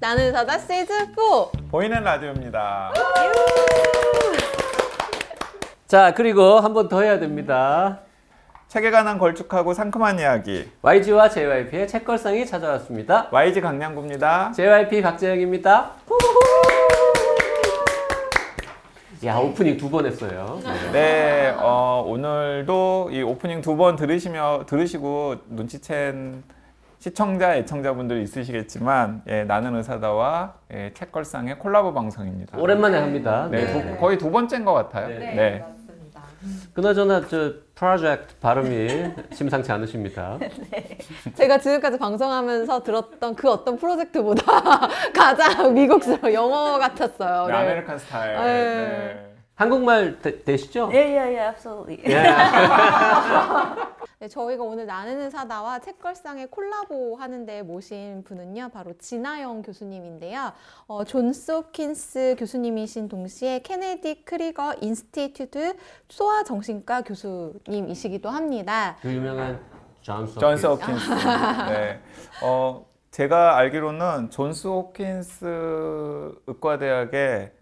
나는 의사다 시즌 4. 보이는 라디오입니다. 자 그리고 한 번 더 해야 됩니다. 책에 관한 걸쭉하고 상큼한 이야기. YG와 JYP의 책걸상이 찾아왔습니다. YG 강량구입니다. JYP 박재영입니다. 야 오프닝 두 번 했어요. 네. 네, 어, 오늘도 이 오프닝 두 번 들으시며 들으시고 눈치챈 시청자, 애청자분들 있으시겠지만 예, 나는 의사다와 예, 책걸상의 콜라보 방송입니다. 오랜만에 합니다. 네, 네. 도- 거의 두 번째인 것 같아요. 네. 네. 그나저나 저 프로젝트 발음이 심상치 않으십니다. 제가 지금까지 방송하면서 들었던 그 어떤 프로젝트보다 가장 미국스러워 영어 같았어요. 네, 네. American 스타일. 한국말 되, 되시죠? 예, 예, 예, absolutely. 예. 네, 저희가 오늘 나는 의사다와 책걸상에 콜라보 하는데 모신 분은요 바로 지나영 교수님인데요. 어, 존스 홉킨스 교수님이신 동시에 케네디 크리거 Institute 소아정신과 교수님이시기도 합니다. 그 유명한 존스 호킨스. 호킨스. 네. 어, 제가 알기로는 존스 호킨스 의과대학의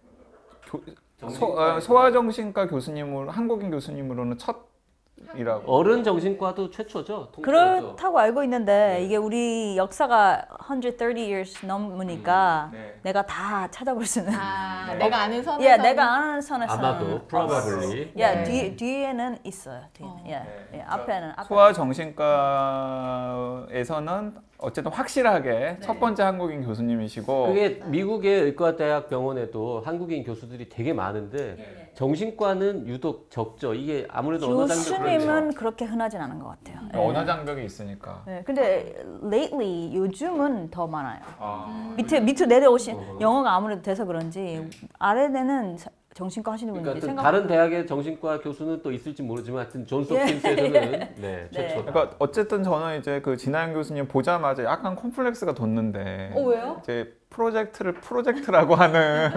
교- 소, 어, 소아정신과 교수님으로 한국인 교수님으로는 첫이라고. 어른 정신과도 최초죠. 그렇다고 알고 있는데 이게 우리 역사가 130 years 넘으니까 네. 내가 다 찾아볼 수는. 아, 내가 아는 선에서 예, 내가 아는 선에서. 아마도 probably. 예, 네. 뒤 뒤에는 있어요. 뒤에. 예, 네. 예, 앞에는 앞에. 소아정신과에서는 어쨌든 확실하게 첫 번째 한국인 교수님이시고 그게 미국의 의과대학 병원에도 한국인 교수들이 되게 많은데 정신과는 유독 적죠. 이게 아무래도 언어 장벽 교수님은 그렇게 흔하진 않은 것 같아요. 예. 언어 장벽이 있으니까. 네, 근데 lately 요즘은 더 많아요. 아, 밑에 밑으로 내려오신 영어가 아무래도 돼서 그런지 아래에는 사- 정신과 하시는 분들이 그러니까 또 생각 다른 대학의 정신과 교수는 또 있을지 모르지만 하여튼 존스 예. 홉킨스에서는 네, 최초. 그러니까 어쨌든 저는 이제 그 진아영 교수님 보자마자 약간 콤플렉스가 돋는데 어 왜요? 이제 프로젝트를 프로젝트라고 하는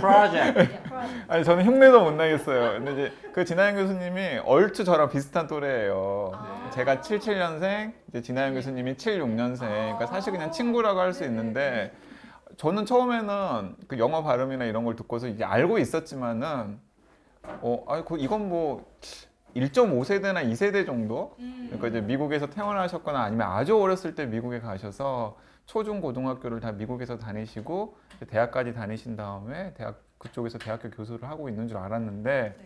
프로젝트. 아니 저는 흉내도 못 내겠어요. 근데 이제 그 진아영 교수님이 얼추 저랑 비슷한 또래예요. 제가 77년생, 이제 진아영 교수님이 76년생. 그러니까 사실 그냥 친구라고 할 수 있는데 저는 처음에는 그 영어 발음이나 이런 걸 듣고서 이제 알고 있었지만은 어, 아니 그 이건 뭐 1.5세대나 2세대 정도? 그러니까 이제 미국에서 태어나셨거나 아니면 아주 어렸을 때 미국에 가셔서 초중 고등학교를 다 미국에서 다니시고 대학까지 다니신 다음에 대학 그쪽에서 대학교 교수를 하고 있는 줄 알았는데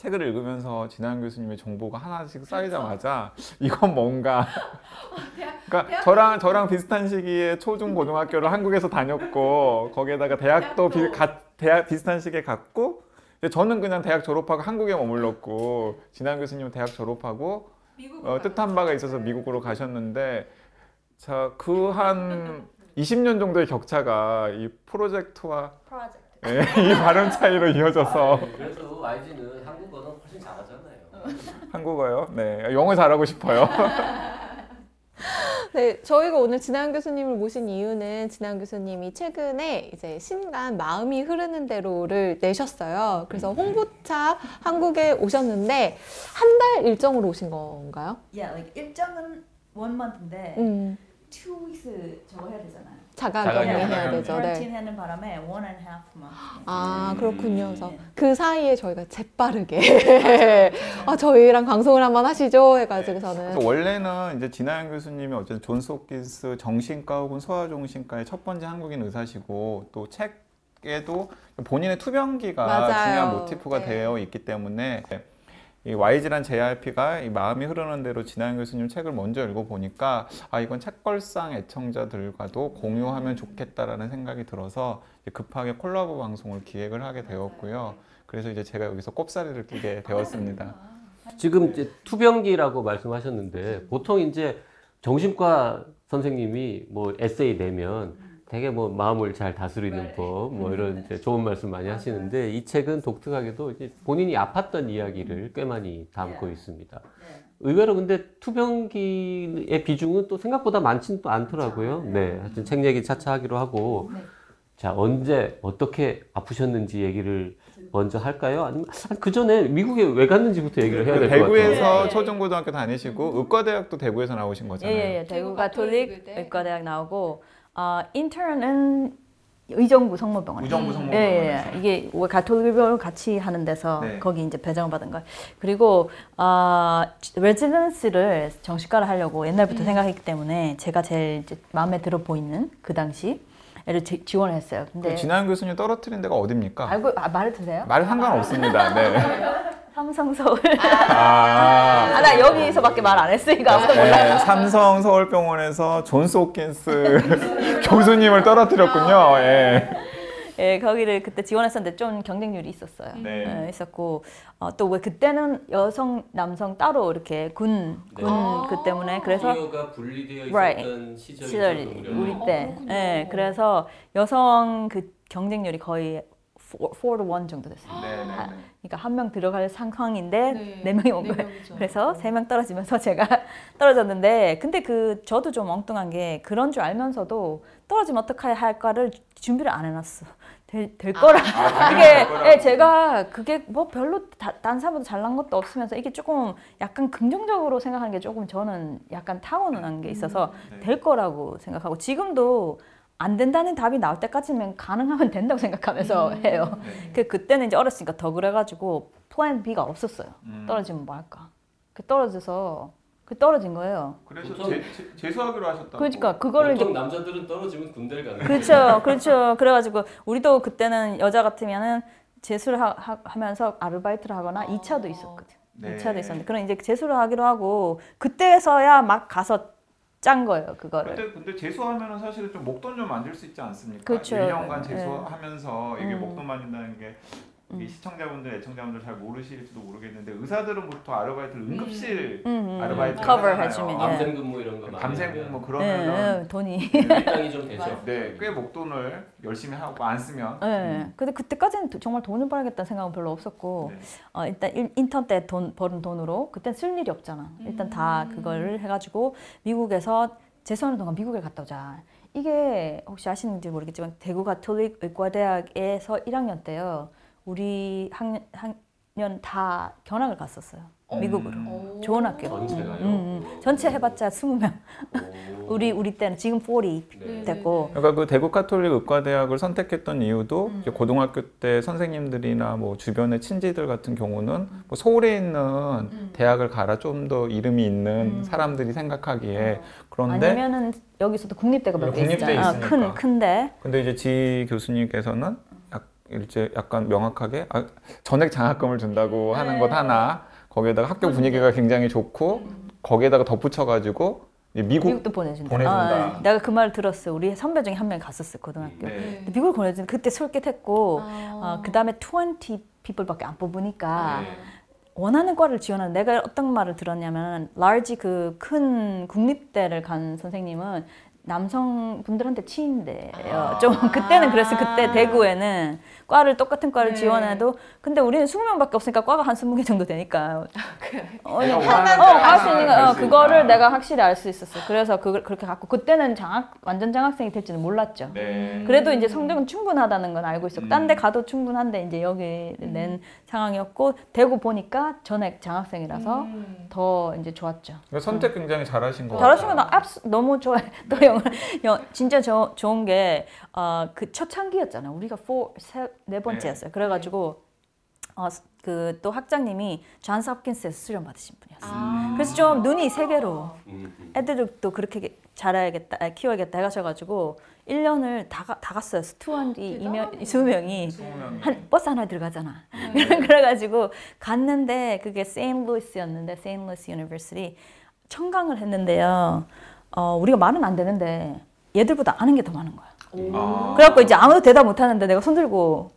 책을 읽으면서 진한 교수님의 정보가 하나씩 쌓이자마자 이건 뭔가. 그러니까 저랑 저랑 비슷한 시기에 초중 고등학교를 한국에서 다녔고 거기에다가 대학도 비, 가, 대학 비슷한 시기에 갔고 근데 저는 그냥 대학 졸업하고 한국에 머물렀고 진한 교수님은 대학 졸업하고 어, 뜻한 바가 있어서 미국으로 가셨는데 자 그 한 20년 정도의 격차가 이 프로젝트와 예, 이 발음 차이로 이어져서 네, 그래서 YG는 한국어는 훨씬 잘하잖아요. 한국어요. 네, 영어 잘하고 싶어요. 네, 저희가 오늘 진한 교수님을 모신 이유는 진한 교수님이 최근에 이제 신간 마음이 흐르는 대로를 내셨어요. 그래서 홍보차 한국에 오셨는데 한 달 일정으로 오신 건가요? Yeah, like 일정은 one month인데 음, two weeks 저거 해야 되잖아요. 자가격리 자가 격리. 해야 되죠. 네. 하는 바람에 one and half month. 아, 그렇군요. 그래서 네. 그 사이에 저희가 재빠르게 아, 저희랑 방송을 한번 하시죠 해가지고서는 그래서 원래는 이제 진아영 교수님이 어쨌든 존스 홉킨스 정신과 혹은 소아정신과의 첫 번째 한국인 의사시고 또 책에도 본인의 투병기가 맞아요. 중요한 모티프가 네. 되어 있기 때문에 이 YG란 JRP가 이 마음이 흐르는 대로 진아영 교수님 책을 먼저 읽어보니까 아 이건 책걸상 애청자들과도 공유하면 좋겠다라는 생각이 들어서 급하게 콜라보 방송을 기획을 하게 되었고요. 그래서 이제 제가 여기서 꼽사리를 끼게 되었습니다. 지금 이제 투병기라고 말씀하셨는데 보통 이제 정신과 선생님이 뭐 에세이 내면 되게 뭐 마음을 잘 다스리는 네. 법, 뭐 이런 음. 이제 좋은 말씀 많이 하시는데 이 책은 독특하게도 이제 본인이 아팠던 이야기를 꽤 많이 담고 네. 있습니다. 의외로 근데 투병기의 비중은 또 생각보다 많지는 또 않더라고요. 네, 하여튼 책 얘기 차차 하기로 하고 네. 자 언제 어떻게 아프셨는지 얘기를 먼저 할까요? 아니면 그 전에 미국에 왜 갔는지부터 얘기를 해야 될 것 같아요. 대구에서 네. 초중고등학교 다니시고 의과대학도 대구에서 나오신 거잖아요. 예예예. 대구 대구 가톨릭 의대. 의과대학 나오고 어, 인턴은 의정부 성모병원. 의정부 예, 성모병원에서. 예, 이게 왜 가톨릭을 같이 하는 데서 네. 거기 이제 배정을 받은 거예요. 그리고 어, 레지던스를 정식과를 하려고 옛날부터 생각했기 때문에 제가 제일 이제 마음에 들어 보이는 그 당시 애를 지, 지원을 했어요. 근데 그 진하영 교수님 떨어뜨린 데가 어딥니까? 알고 아, 말해도 돼요? 말 상관없습니다. 네. 삼성 서울. 아, 아, 나 여기서밖에 말 안 했으니까 아무도 몰라. 네, 삼성 서울병원에서 존스 홉킨스 교수님을 떨어뜨렸군요. 예. 예, 거기를 그때 지원했었는데 좀 경쟁률이 있었어요. 네. 예, 있었고 어, 또 왜 그때는 여성, 남성 따로 이렇게 군, 군 네. 그 때문에 그래서 분리되어 있었던 Right. 시절이. 우리 어, 때. 그렇군요. 예, 그래서 여성 그 경쟁률이 거의 4 to 1 정도 됐어요. 네, 네, 네. 그러니까 한 명 들어갈 상황인데 네. 네 명이 온네 거예요. 명이죠. 그래서 세 명 떨어지면서 제가 떨어졌는데 근데 그 저도 좀 엉뚱한 게 그런 줄 알면서도 떨어지면 어떻게 할까를 준비를 안 해놨어. 될, 될 거라. 이게 예, 제가 그게 뭐 별로 다, 딴 사람보다 잘난 것도 없으면서 이게 조금 약간 긍정적으로 생각하는 게 조금 저는 약간 타고난 게 있어서 네. 될 거라고 생각하고 지금도 안 된다는 답이 나올 때까지는 가능하면 된다고 생각하면서 해요. 네. 그 그때는 이제 어렸으니까 더 그래가지고 플랜 B가 없었어요. 음. 떨어지면 뭐 할까? 그 떨어져서 그 떨어진 거예요. 그래서 제, 제, 재수하기로 하셨다고. 그러니까 그거를 이제 보통 남자들은 떨어지면 군대를 가는 그렇죠, 그렇죠. 그래가지고 우리도 그때는 여자 같으면은 재수를 하, 면서 아르바이트를 하거나 이 2차도 있었거든. 네. 2차도 있었는데 그런 이제 재수를 하기로 하고 그때서야 막 가서 짠 거예요 그거를. 근데 근데 재수하면은 사실은 좀 목돈 좀 만들 수 있지 않습니까? 그렇죠. 1년간 네. 재수하면서 이게 음. 목돈 만든다는 게 이 시청자분들, 애청자분들 잘 모르실지도 모르겠는데 의사들은 보통 아르바이트를 응급실 음, 음, 아르바이트 커버 하잖아요. 해주면 예. 밤샘 근무 이런 거 밤샘 뭐 예, 그러면은 예, 돈이. 일당이 좀 되죠. 네, 꽤 목돈을 열심히 하고 안 쓰면 예. 근데 그때까지는 도- 정말 돈을 벌겠다는 생각은 별로 없었고 네. 어, 일단 일- 인턴 때 돈 버는 돈으로 그땐 쓸 일이 없잖아. 일단 다 그거를 해가지고 미국에서 재수하는 동안 미국에 갔다 오자. 이게 혹시 아시는지 모르겠지만 대구 가톨릭 의과대학에서 1학년 때요. 우리 학년, 학년 다 견학을 갔었어요. 미국으로. 오. 좋은 학교. 전체가요. 음, 음. 전체 해봤자 20명. 오. 우리 우리 때는 지금 40 네. 됐고. 그러니까 그 대구 카톨릭 의과대학을 선택했던 이유도 음. 고등학교 때 선생님들이나 뭐 주변의 친지들 같은 경우는 뭐 서울에 있는 음. 대학을 가라 좀 더 이름이 있는 사람들이 생각하기에 그런데 아니면은 여기서도 국립대가 몇개 네, 국립대 있잖아. 있으니까. 큰 큰데. 근데 이제 지 교수님께서는 약, 이제 약간 명확하게 아, 전액 장학금을 준다고 하는 것 하나 거기에다가 학교 분위기가 굉장히 좋고 거기에다가 덧붙여가지고 미국 미국도 보내준다. 보내준다. 아, 예. 내가 그 말 들었어. 우리 선배 중에 한명 갔었어 고등학교. 네. 미국을 보내준 그때 솔깃했고 아. 어, 그 다음에 20 people밖에 안 뽑으니까 네. 원하는 과를 지원하는 내가 어떤 말을 들었냐면 large 그 큰 국립대를 간 선생님은 남성분들한테 치인대요. 좀 그때는 그랬어. 그때 대구에는 과를 똑같은 과를 네. 지원해도 근데 우리는 20명밖에 없으니까 과가 한 20개 정도 되니까 어, 내가 어, 어, 갈수 있는 거, 갈 어, 수 그거를. 내가 확실히 알 수 있었어. 그래서 그, 그렇게 갖고 그때는 장학 완전 장학생이 될지는 몰랐죠. 네. 그래도 이제 성적은 충분하다는 건 알고 있었고 딴데 음. 가도 충분한데 이제 여기 낸 상황이었고 대구 보니까 전액 장학생이라서 음. 더 이제 좋았죠. 그러니까 선택 굉장히 잘하신 거 잘하신 거 같아요. 나 압수 너무 좋아해. 또 영어, 영, 진짜 저, 좋은 게 어, 그 초창기였잖아. 우리가 4, 세, 네 번째였어요. 그래가지고 어, 그또 학장님이 존스 홉킨스에서 수련 받으신 분이었어요. 아. 그래서 좀 눈이 세 개로 음, 음. 애들도 그렇게 잘해야겠다, 아, 키워야겠다 해가셔가지고 1년을 다, 가- 다 갔어요. 스튜언디 이명, 20명이 한 버스 하나 들어가잖아. 그래가지고 갔는데 그게 세인루이스였는데 세인루이스 University 청강을 했는데요. 어, 우리가 말은 안 되는데 얘들보다 아는 게 더 많은 거야. 아. 그래갖고 이제 아무도 대답 못 하는데 내가 손 들고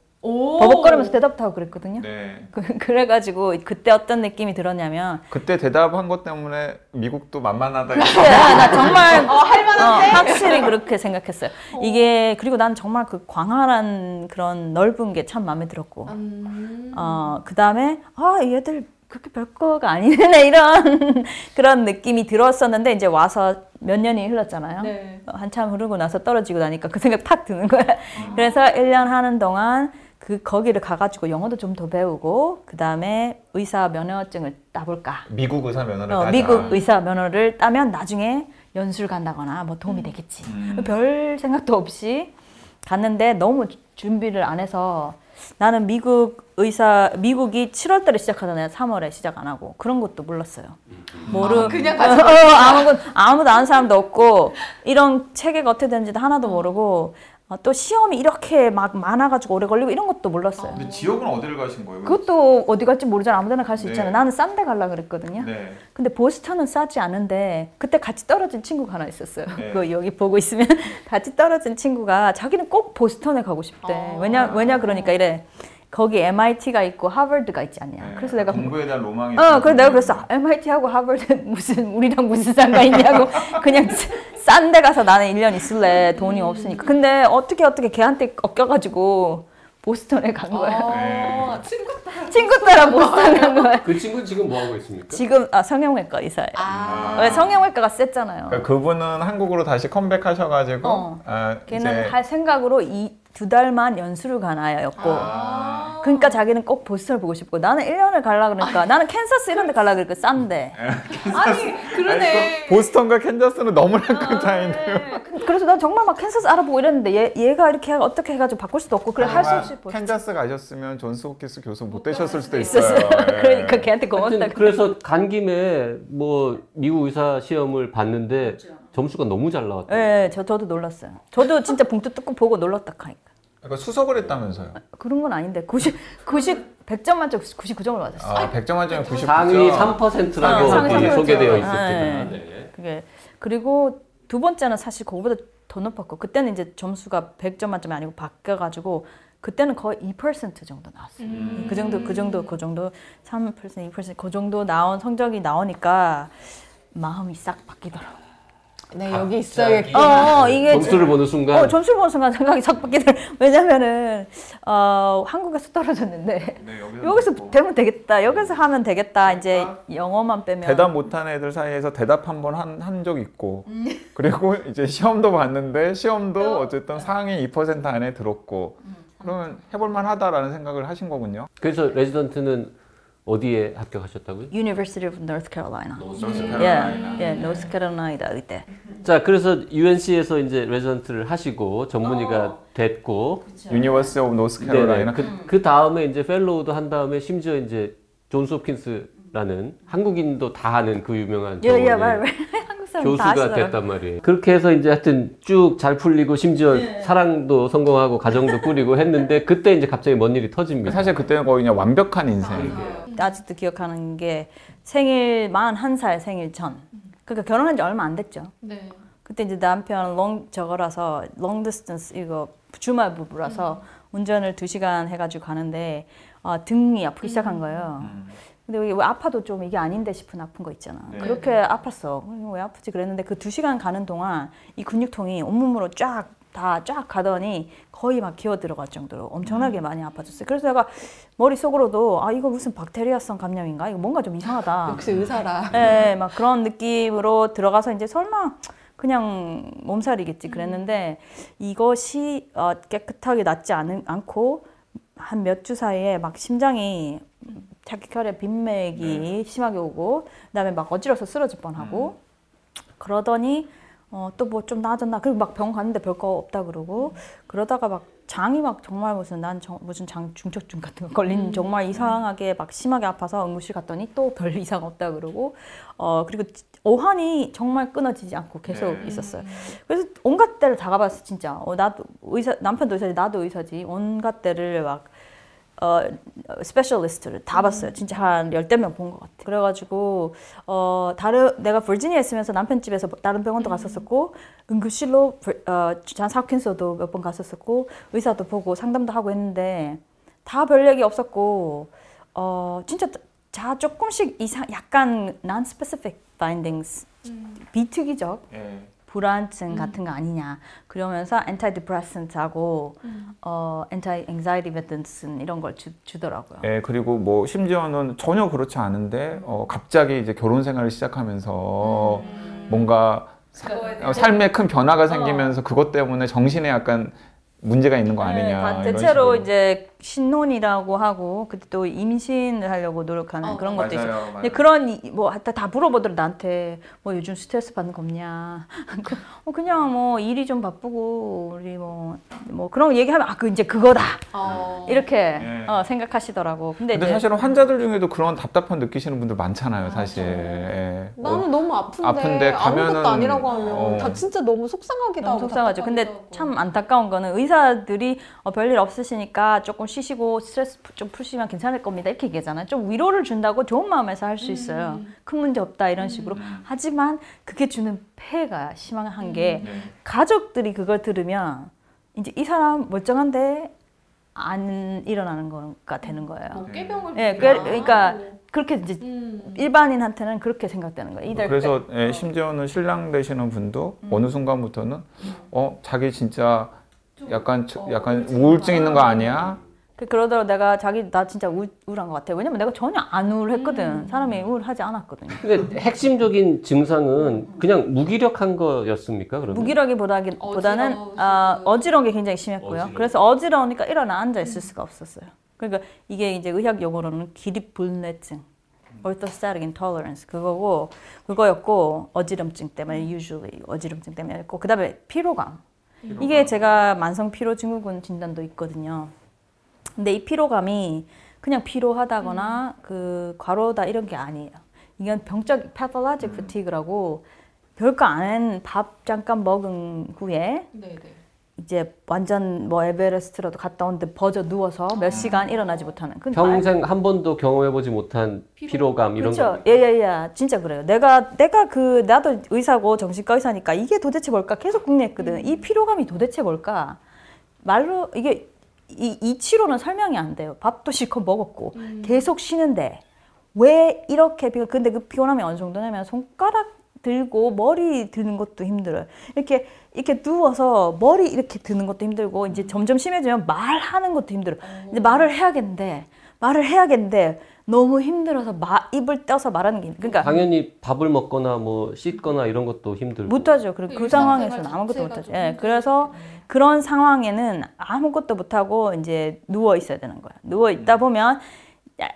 버벅거리면서 대답도 하고 그랬거든요. 네. 그- 그래가지고 그때 어떤 느낌이 들었냐면 그때 대답한 것 때문에 미국도 만만하다. 아, 나 정말 어, 확실히 그렇게 생각했어요. 이게 그리고 난 정말 그 광활한 그런 넓은 게 참 마음에 들었고, 어, 그 다음에 아 얘들 그렇게 별거가 아니네 이런 그런 느낌이 들었었는데 이제 와서 몇 년이 흘렀잖아요. 네. 어, 한참 흐르고 나서 떨어지고 나니까 그 생각 탁 드는 거야. 그래서 1년 하는 동안 그 거기를 가가지고 영어도 좀 더 배우고 그 다음에 의사 면허증을 따볼까. 미국 의사 면허를 어, 따자. 미국 의사 면허를 따면 나중에 연수를 간다거나 뭐 도움이 되겠지. 음. 별 생각도 없이 갔는데 너무 준비를 안 해서 나는 미국 의사 미국이 7월달에 시작하잖아요. 3월에 시작 안 하고 그런 것도 몰랐어요. 모르 그냥 어, 어, 아무도 아무도 아는 사람도 없고 이런 체계가 어떻게 되는지도 하나도 모르고 어, 또 시험이 이렇게 막 많아가지고 오래 걸리고 이런 것도 몰랐어요. 근데 지역은 어디를 가신 거예요? 그것도 어디 갈지 모르잖아. 아무데나 갈수 네. 있잖아요. 나는 싼데 가려고 그랬거든요. 네. 근데 보스턴은 싸지 않은데 그때 같이 떨어진 친구가 하나 있었어요. 네. 그거 여기 보고 있으면 같이 떨어진 친구가 자기는 꼭 보스턴에 가고 싶대. 왜냐 왜냐 그러니까 이래. 거기 MIT가 있고 하버드가 있지 않냐. 네. 그래서 내가 공부에 대한 로망이. 어, 그래서 내가 그랬어. MIT하고 하버드 무슨 우리랑 무슨 상관 있냐고. 그냥 싼 데 가서 나는 1년 있을래. 돈이 없으니까. 근데 어떻게 어떻게 걔한테 꺾여가지고 보스턴에 간 거야. 어, 친구 친구 따라 보스턴 간 거야. 그 친구 지금 뭐 하고 있습니까? 지금 아 성형외과 의사예요. 아. 왜 성형외과가 셌잖아요. 그러니까 그분은 한국으로 다시 컴백하셔가지고 어. 아, 걔는 이제 할 생각으로 이 두 달만 연수를 가나였고 아. 그러니까 자기는 꼭 보스턴을 보고 싶고 나는 1년을 가려 그러니까 나는 캔사스 이런 데 가려 그러니까 싼데 아니 그러네. 보스턴과 캔자스는 너무나 아, 큰 차이인데요. 네. 그래서 난 정말 막 캔사스 알아보고 이랬는데 얘, 얘가 이렇게 해- 어떻게 해가지고 바꿀 수도 없고 그래 할 수 없이 보스턴 캔자스 가셨으면 존스 홉키스 교수 못 되셨을 수도. 있어요. 예. 그러니까 걔한테 고맙다 그래서 간 김에 뭐 미국 의사 시험을 봤는데 점수가 너무 잘 나왔다. 예, 저, 저도 놀랐어요. 저도 진짜 봉투 뜯고 보고 놀랐다 하니까. 그러니까 수석을 했다면서요. 그런 건 아닌데 90, 90, 100점 만점 99점을 맞았어요. 아, 100점 만점에 99점. 상위 3%라고 아, 상위 거기 3%. 소개되어 아, 있었지만 네. 네. 그게 그리고 두 번째는 사실 그거보다 더 높았고 그때는 이제 점수가 100점 만점이 아니고 바뀌어 가지고 그때는 거의 2% 정도 나왔어요. 그 정도 그 정도 그 정도 3% 2%그 정도 나온 성적이 나오니까 마음이 싹 바뀌더라고. 네 여기 있어요. 어, 어, 이게 점수를 보는 순간. 어, 점수를 보는 순간 생각이 싹 바뀌더라고. 왜냐면은 어, 한국에서 떨어졌는데. 네, 여기서 여기서 뭐. 되면 되겠다. 여기서 하면 되겠다. 이제 영어만 빼면. 대답 못하는 애들 사이에서 대답 한번 한 한 적 있고. 그리고 이제 시험도 봤는데 시험도 어쨌든 상위 2% 안에 들었고. 그러면 해볼만 하다라는 생각을 하신 거군요. 그래서 레지던트는 어디에 합격하셨다고요? University of North Carolina. 노스캐롤라이나. 예, 예, 노스캐롤라이나 의대. 자, 그래서 UNC에서 이제 레지던트를 하시고 전문의가 됐고 University of 네네. 노스캐롤라이나. 그, 그 다음에 이제 fellow도 한 다음에 심지어 이제 존스 홉킨스라는 한국인도 다 아는 그 유명한 예, 예, 병원의 말, 말. 한국 사람 교수가. 됐단 말이에요. 그렇게 해서 이제 하여튼 쭉 잘 풀리고 심지어 네. 사랑도 성공하고 가정도 꾸리고 했는데 그때 이제 갑자기 뭔 일이 터집니다. 사실 그때는 거의 그냥 완벽한 인생. 아직도 기억하는 게 생일 41살 생일 전. 그러니까 결혼한 지 얼마 안 됐죠. 네. 그때 이제 남편 long 저거라서 long distance 이거 주말 부부라서 운전을 2시간 해 가지고 가는데 어, 등이 아프기 시작한 거예요. 근데 왜 아파도 좀 이게 아닌데 싶은 아픈 거 있잖아. 네. 그렇게 아팠어. 왜 아프지 그랬는데 그 두 시간 가는 동안 이 근육통이 온몸으로 쫙 다 쫙 가더니 거의 막 기어 들어갈 정도로 엄청나게 많이 아파졌어요. 그래서 내가 머릿속으로도 아 이거 무슨 박테리아성 감염인가? 이거 뭔가 좀 이상하다. 역시 의사라. 예, 막 그런 느낌으로 들어가서 이제 설마 그냥 몸살이겠지 그랬는데 이것이 어, 깨끗하게 낫지 않은, 않고 한 몇 주 사이에 막 심장이 자기혈의 빈맥이 심하게 오고 그다음에 막 어지러서 쓰러질 뻔하고. 그러더니 어, 또 뭐 좀 나아졌나. 그리고 막 병원 갔는데 별거 없다 그러고. 그러다가 막 장이 막 정말 무슨 난 정- 무슨 장 중첩증 같은 거 걸린 정말 이상하게 막 심하게 아파서 응급실 갔더니 또 별 이상 없다 그러고. 어 그리고 오한이 정말 끊어지지 않고 계속 네. 있었어요. 그래서 온갖 데를 다 가봤어 진짜. 어, 나도 의사 남편도 의사지 나도 의사지. 온갖 데를 막 어, specialist를 다 봤어요. 진짜 한 열댓 명 본 것 같아. 그래가지고, 어, 다른, 내가 버지니아에 있으면서 남편 집에서 다른 병원도 갔었었고, 응급실로, 버- 어, 잔 사킨스도 몇 번 갔었었고, 의사도 보고 상담도 하고 했는데, 다 별 얘기 없었고 어 진짜 자 조금씩 이상 약간 non-specific findings 비특이적 예. 불안증 같은 거 아니냐 그러면서 antidepressant하고 어 anti-anxiety medicine 이런 걸 주, 주더라고요. 예, 그리고 뭐 심지어는 전혀 그렇지 않은데 어, 갑자기 이제 결혼 생활을 시작하면서 뭔가 사- 삶에 큰 변화가 생기면서 그것 때문에 정신에 약간 문제가 있는 거 아니냐. 네, 다 이런 대체로 식으로. 이제 신혼이라고 하고 그때 또 임신을 하려고 노력하는 어, 그런 것도 있어요. 맞아요, 근데. 그런 이- 뭐 하여튼 다 물어보더라도 나한테 뭐 요즘 스트레스 받는 거 없냐. 그- 어, 그냥 뭐 일이 좀 바쁘고 우리 뭐뭐 그런 얘기하면 아 그 이제 그거다 어. 이렇게 네. 어, 생각하시더라고. 근데, 근데 사실은 환자들 중에도 그런 답답한 느끼시는 분들 많잖아요, 사실. 예. 나는 너무 아픈데, 아픈데 가면은- 아무것도 아니라고 하면 어. 다 진짜 너무 속상하기도 너무 하고 속상하죠. 근데 답답하기도 하고. 참 안타까운 거는 의사들이 어, 별일 없으시니까 조금 쉬시고 스트레스 푸- 좀 푸시면 괜찮을 겁니다. 이렇게 얘기하잖아요. 좀 위로를 준다고 좋은 마음에서 할 수 있어요. 큰 문제 없다 이런 식으로. 하지만 그게 주는 폐해가 심한 게 네. 가족들이 그걸 들으면 이제 이 사람 멀쩡한데 안 일어나는 거가 되는 거예요. 뭐 꾀병을 예, 부리나. 꽤- 그러니까 그렇게 이제 음. 일반인한테는 그렇게 생각되는 거예요. 그래서 예, 심지어는 신랑 되시는 분도 음. 어느 순간부터는 어 자기 진짜 약간 저- 약간 우울증 있는 거 아니야? 그 그러더라고 내가 자기 나 진짜 우, 우울한 것 같아. 왜냐면 내가 전혀 안 우울했거든. 사람이 우울하지 않았거든요. 근데 핵심적인 증상은 그냥 무기력한 거였습니까? 그러면? 무기력이보다는 보다는 아, 어지러운 게 굉장히 심했고요. 어지러워. 그래서 어지러우니까 일어나 앉아 있을 수가 없었어요. 그러니까 이게 이제 의학 용어로는 기립불내증, orthostatic intolerance 그거고 그거였고 어지럼증 때문에 usually 어지럼증 때문에였고 그다음에 피로감. 이게 제가 만성 피로 증후군 진단도 있거든요. 근데 이 피로감이 그냥 피로하다거나 그 과로다 이런 게 아니에요. 이건 병적 pathologic fatigue라고 별거 안 밥 잠깐 먹은 후에 네네. 이제 완전 뭐 에베레스트라도 갔다 온 데 버저 누워서 몇 시간 일어나지 못하는 그 평생 한 번도 경험해보지 못한 피로 감 이런 그렇죠. 거. 예예 예. 진짜 그래요. 내가 내가 그 나도 의사고 정신과 의사니까 이게 도대체 뭘까 계속 궁리했거든. 이 피로감이 도대체 뭘까? 말로 이게 이, 이 치료는 설명이 안 돼요. 밥도 실컷 먹었고 계속 쉬는데 왜 이렇게 피 근데 그 피곤함이 어느 정도냐면 손가락 들고 머리 드는 것도 힘들어요. 이렇게 이렇게 누워서 머리 이렇게 드는 것도 힘들고 이제 점점 심해지면 말하는 것도 힘들어. 이제 말을 해야겠는데 말을 해야겠는데 너무 힘들어서 마, 입을 떼서 말하는 게 힘- 그러니까 당연히 밥을 먹거나 뭐 씻거나 이런 것도 힘들고. 못하죠. 그리고 그 일상생활 상황에서는 아무것도 못하죠. 좀 예. 그래서 그런 상황에는 아무것도 못하고 이제 누워 있어야 되는 거야. 누워 있다 보면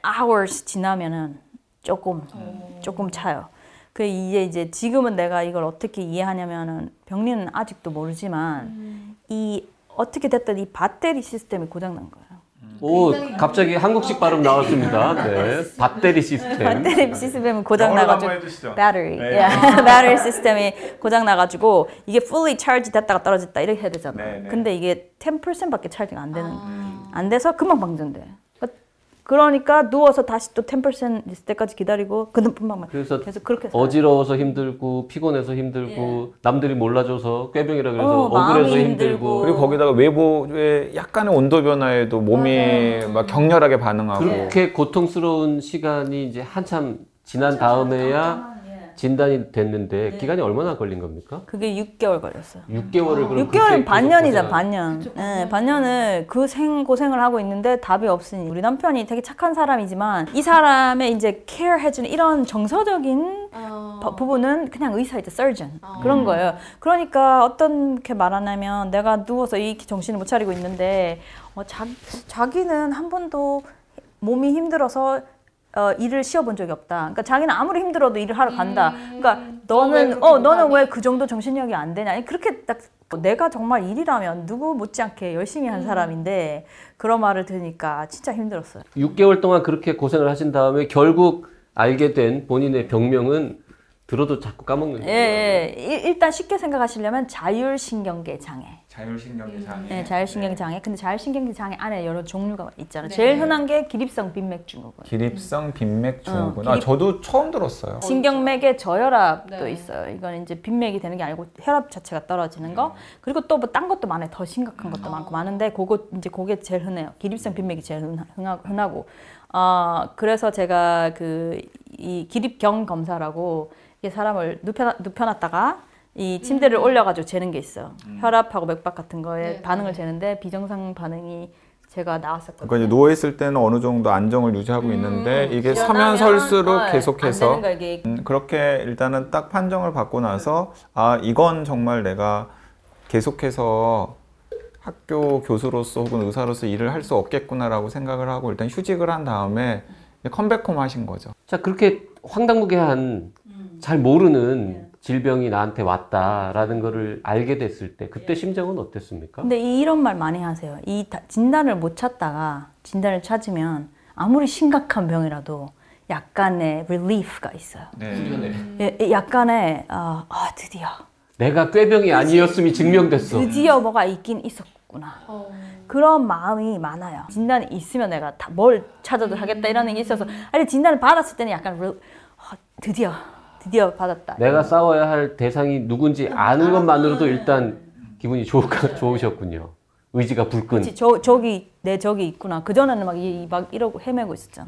hours 지나면은 조금 조금 차요. 그 이제 이제 지금은 내가 이걸 어떻게 이해하냐면은 병리는 아직도 모르지만 이 어떻게 됐든 이 배터리 시스템이 고장 난 거예요. 오, 갑자기 한국식 발음 나왔습니다. 네. 배터리 시스템. 배터리 시스템이 고장 나가지고. 배터리, 네. 예, 배터리 시스템이 고장 나가지고 이게 fully charge 됐다가 떨어졌다 이렇게 해야 되잖아요. 네, 네. 근데 이게 10%밖에 찰지가 안 되는, 안 돼서 금방 방전돼. 그러니까- 누워서 다시 또 10% 있을 때까지 기다리고 그분만 그래서 계속 그렇게 살아요. 어지러워서 힘들고 피곤해서 힘들고 남들이 몰라줘서 꾀병이라 그래서 어, 마음이 억울해서 힘들고. 힘들고. 그리고 거기다가 외부의 약간의 온도 변화에도 몸이 막 격렬하게 반응하고. 그렇게 고통스러운 시간이 이제 한참 지난 다음에야 진단이 됐는데 네. 기간이 얼마나 걸린 겁니까? 그게 6개월 걸렸어요. 6개월을 그럼 6개월은 그렇게 반년이잖아, 계속 반년. 예, 반년을 그 생 고생을 하고 있는데 답이 없으니 우리 남편이 되게 착한 사람이지만 이 사람의 이제 케어 해주는 이런 정서적인 어. 부- 부분은 그냥 의사이자 surgeon 그런 거예요. 그러니까 어떻게 말하냐면 내가 누워서 이 정신을 못 차리고 있는데 어, 자, 자기는 한 번도 몸이 힘들어서 어, 일을 쉬어본 적이 없다. 그러니까 자기는 아무리 힘들어도 일을 하러 간다. 그러니까 너는 어 너는? 왜 그 정도 정신력이 안 되냐? 아니, 그렇게 딱 내가 정말 일이라면 누구 못지않게 열심히 한 사람인데 그런 말을 들으니까 진짜 힘들었어요. 6개월 동안 그렇게 고생을 하신 다음에 결국 알게 된 본인의 병명은 들어도 자꾸 까먹는 예, 거예요. 예. 일- 일단 쉽게 생각하시려면 자율신경계 장애. 자율신경계 장애. 네, 자율신경 장애. 근데 자율신경 장애 안에 여러 종류가 있잖아요. 제일 흔한 게 기립성 빈맥 증후군. 기립성 빈맥 증후군. 어, 아, 기립- 저도 처음 들었어요. 신경맥의 저혈압도 네. 있어요. 이건 이제 빈맥이 되는 게 아니고 혈압 자체가 떨어지는 거. 그리고 또 뭐 딴 것도 많아요. 더 심각한 것도 많고 많은데 그거 이제 그게 제일 흔해요. 기립성 빈맥이 제일 흔하- 흔하- 흔하고. 어 그래서 제가 그 이 기립경 검사라고 이게 사람을 눕혀 눕혀놨다가 이 침대를 올려가지고 재는 게 있어요. 혈압하고 맥박 같은 거에 네. 반응을 재는데 비정상 반응이 제가 나왔었거든요. 그러니까 이제 누워 있을 때는 어느 정도 안정을 유지하고 있는데 이게 서면 설수록 어, 안 계속해서 음, 그렇게 일단은 딱 판정을 받고 나서 아 이건 정말 내가 계속해서 학교 교수로서 혹은 의사로서 일을 할 수 없겠구나라고 생각을 하고 일단 휴직을 한 다음에 컴백홈 하신 거죠. 자 그렇게 황당무계한 잘 모르는 질병이 나한테 왔다라는 거를 알게 됐을 때 그때 심정은 어땠습니까? 근데 이- 이런 말 많이 하세요. 이 다- 진단을 못 찾다가 진단을 찾으면 아무리 심각한 병이라도 약간의 relief가 있어요. 네. 예, 예, 약간의 아, 아, 드디어 내가 꾀병이 아니었음이 증명됐어. 드디어 뭐가 있긴 있었구나. 어. 그런 마음이 많아요. 진단이 있으면 내가 다 뭘 찾아도 하겠다 이런 게 있어서 아니 진단을 받았을 때는 약간 re- 아, 드디어 드디어 받았다. 내가 싸워야 할 대상이 누군지 아는 것만으로도 일단 기분이 좋, 좋으셨군요. 의지가 불끈. 그치, 저 저기 내 저기 있구나. 그 전에는 막, 이, 막 이러고 헤매고 있었잖아.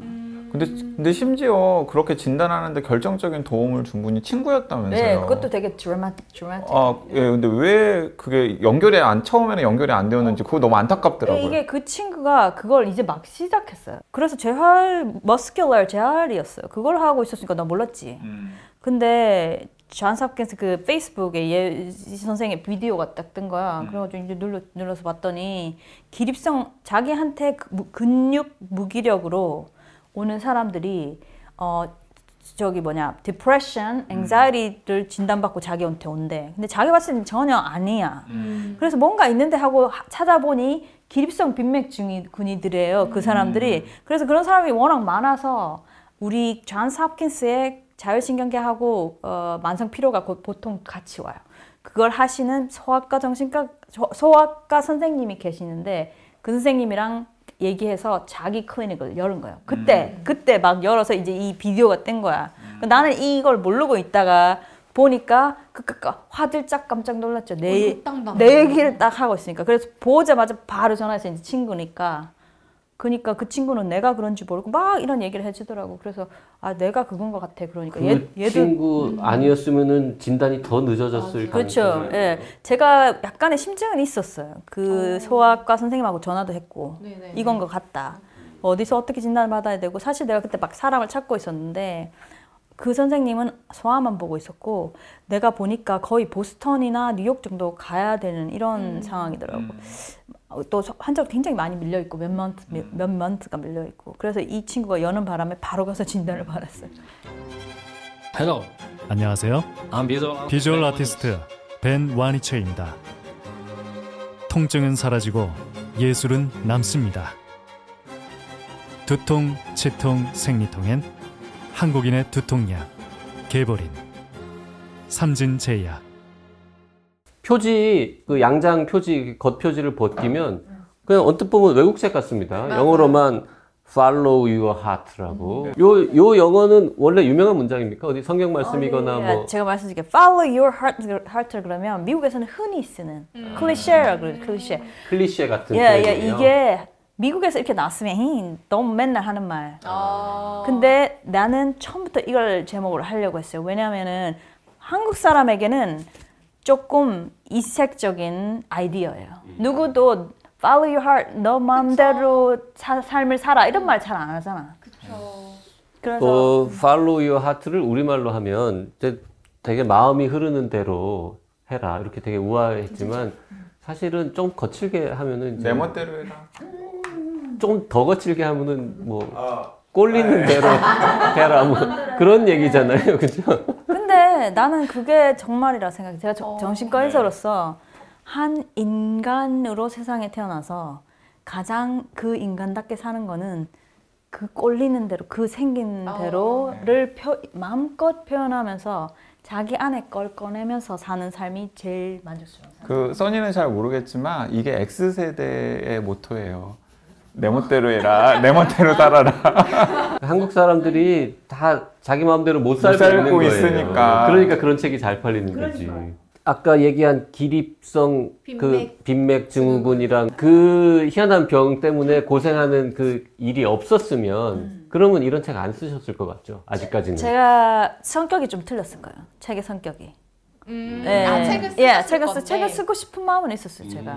근데 근데 심지어 그렇게 진단하는데 결정적인 도움을 준 분이 친구였다면서요. 네, 그것도 되게 드라마틱, 드라마틱. 아, 예, 근데 왜 그게 연결이 안 처음에는 연결이 안 되었는지 그거 너무 안타깝더라고요. 이게 그 친구가 그걸 이제 막 시작했어요. 그래서 재활, 머스큘러 재활이었어요. 그걸 하고 있었으니까 나 몰랐지. 음. 근데 존스 홉킨스 그 페이스북에 예 선생의 비디오가 딱 뜬 거야. 그래가지고 이제 눌러, 눌러서 봤더니 기립성 자기한테 그 무- 근육 무기력으로 오는 사람들이 어 저기 뭐냐 depression, anxiety를 진단받고 자기한테 온대. 근데 자기 봤을 땐 전혀 아니야. 그래서 뭔가 있는데 하고 하- 찾아보니 기립성 빈맥증이군이들이에요. 그 사람들이. 그래서 그런 사람이 워낙 많아서 우리 존스 홉킨스의 자율신경계하고 어, 만성 피로가 곧 보통 같이 와요. 그걸 하시는 소아과 정신과 저- 소아과 선생님이 계시는데 그 선생님이랑 얘기해서 자기 클리닉을 열은 거예요. 그때 그때 막 열어서 이제 이 비디오가 뜬 거야. 나는 이걸 모르고 있다가 보니까 그, 그, 그 화들짝 깜짝 놀랐죠. 내, 당당. 내 얘기를 딱 하고 있으니까. 그래서 보자마자 바로 전화해서 이제 친구니까. 그니까 그 친구는 내가 그런지 모르고 막 이런 얘기를 해주더라고. 그래서 아 내가 그건 것 같아. 그러니까 그 얘, 얘도 친구 아니었으면은 진단이 더 늦어졌을 그렇죠. 가능성이 예, 제가 약간의 심증은 있었어요. 그 소아과 선생님하고 전화도 했고 네네. 이건 것 같다. 어디서 어떻게 진단을 받아야 되고 사실 내가 그때 막 사람을 찾고 있었는데 그 선생님은 소아만 보고 있었고 내가 보니까 거의 보스턴이나 뉴욕 정도 가야 되는 이런 상황이더라고. 어, 또 서- 환자가 굉장히 많이 밀려 있고 몇 먼트 몇, 몇 먼트가 밀려 있고 그래서 이 친구가 여는 바람에 바로 가서 진단을 받았어요. Hello, 안녕하세요. I'm visual 비주얼 아티스트 벤 와니처입니다. 통증은 사라지고 예술은 남습니다. 두통, 치통, 생리통엔 한국인의 두통약 개보린 삼진제약 표지 그 양장 표지 겉 표지를 벗기면 그냥 언뜻 보면 외국책 같습니다. 영어로만 follow your heart라고. 요요 영어는 원래 유명한 문장입니까? 어디 성경 말씀이거나 어, 네. 뭐 제가 말씀드릴게요. Follow your heart, heart를 그러면 미국에서는 흔히 쓰는 클리셰라 그래요. 클리셰. 클리셰 같은 예, 예. 이게 미국에서 이렇게 나왔으면 히, 너무 맨날 하는 말. 아. 근데 나는 처음부터 이걸 제목으로 하려고 했어요. 왜냐하면은 한국 사람에게는 조금 이색적인 아이디어예요. 누구도 follow your heart, 너 마음대로 사- 삶을 살아 이런 말 잘 안 하잖아. 그래서 어, follow your heart를 우리말로 하면 되게 마음이 흐르는 대로 해라. 이렇게 되게 우아했지만 사실은 좀 거칠게 하면은 내 멋대로 해라. 좀 더 거칠게 하면은 뭐 꼴리는 대로 해라. 뭐 그런 얘기잖아요, 그죠? 근데 나는 그게 정말이라 생각해. 제가 저- 정신과 의사로서 한 인간으로 세상에 태어나서 가장 그 인간답게 사는 거는 그 꼴리는 대로, 그 생긴 대로를 표, 마음껏 표현하면서 자기 안에 걸 꺼내면서 사는 삶이 제일 만족스러운 삶. 그 써니는 잘 모르겠지만 이게 X 세대의 모토예요. 내 멋대로 해라. 내 멋대로 살아라. 한국 사람들이 다 자기 마음대로 못 살고, 살고 있는 거예요. 있으니까. 그러니까 그런 책이 잘 팔리는 거지. 아까 얘기한 기립성 그 빈맥. 빈맥 증후군이랑 그 희한한 병 때문에 고생하는 그 일이 없었으면 그러면 이런 책 안 쓰셨을 것 같죠. 아직까지는. 제가 성격이 좀 틀렸을 거예요. 책의 성격이. 음, 예. 아, 책을 쓰고 예, 책을, 쓰, 건데. 책을 쓰고 싶은 마음은 있었어요, 제가.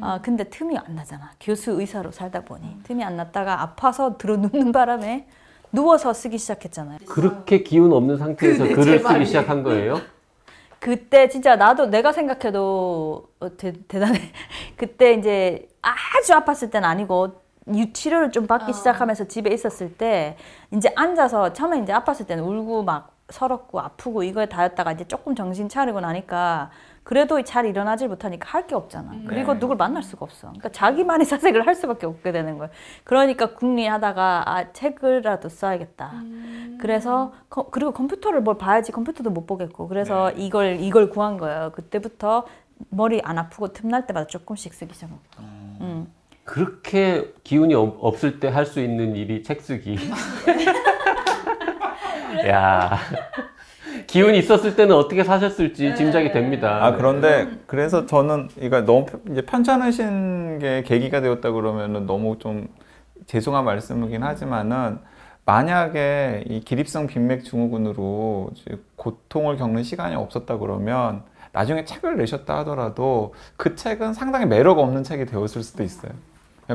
어, 근데 틈이 안 나잖아. 교수 의사로 살다 보니. 틈이 안 났다가 아파서 들어 눕는 바람에 누워서 쓰기 시작했잖아요. 그렇게 기운 없는 상태에서 글을 쓰기 시작한 거예요? 그때 진짜 나도 내가 생각해도 어, 대, 대단해. 그때 이제 아주 아팠을 때는 아니고 유- 치료를 좀 받기 시작하면서 집에 있었을 때 이제 앉아서 처음에 이제 아팠을 때는 울고 막 서럽고 아프고 이거에 다였다가 이제 조금 정신 차리고 나니까 그래도 잘 일어나질 못하니까 할 게 없잖아. 그리고 누굴 만날 수가 없어. 그러니까 자기만의 사색을 할 수밖에 없게 되는 거예요. 그러니까 궁리하다가 아 책을라도 써야겠다. 그래서 거- 그리고 컴퓨터를 뭘 봐야지 컴퓨터도 못 보겠고 그래서 이걸 이걸 구한 거예요. 그때부터 머리 안 아프고 틈날 때마다 조금씩 쓰기 시작했고. 음. 그렇게 기운이 없- 없을 때 할 수 있는 일이 책 쓰기. 야. 기운이 있었을 때는 어떻게 사셨을지 짐작이 됩니다. 아 그런데 그래서 저는 이거 너무 편- 이제 편찮으신 게 계기가 되었다 그러면은 너무 좀 죄송한 말씀이긴 하지만은 만약에 이 기립성 빈맥 증후군으로 고통을 겪는 시간이 없었다 그러면 나중에 책을 내셨다 하더라도 그 책은 상당히 매력 없는 책이 되었을 수도 있어요.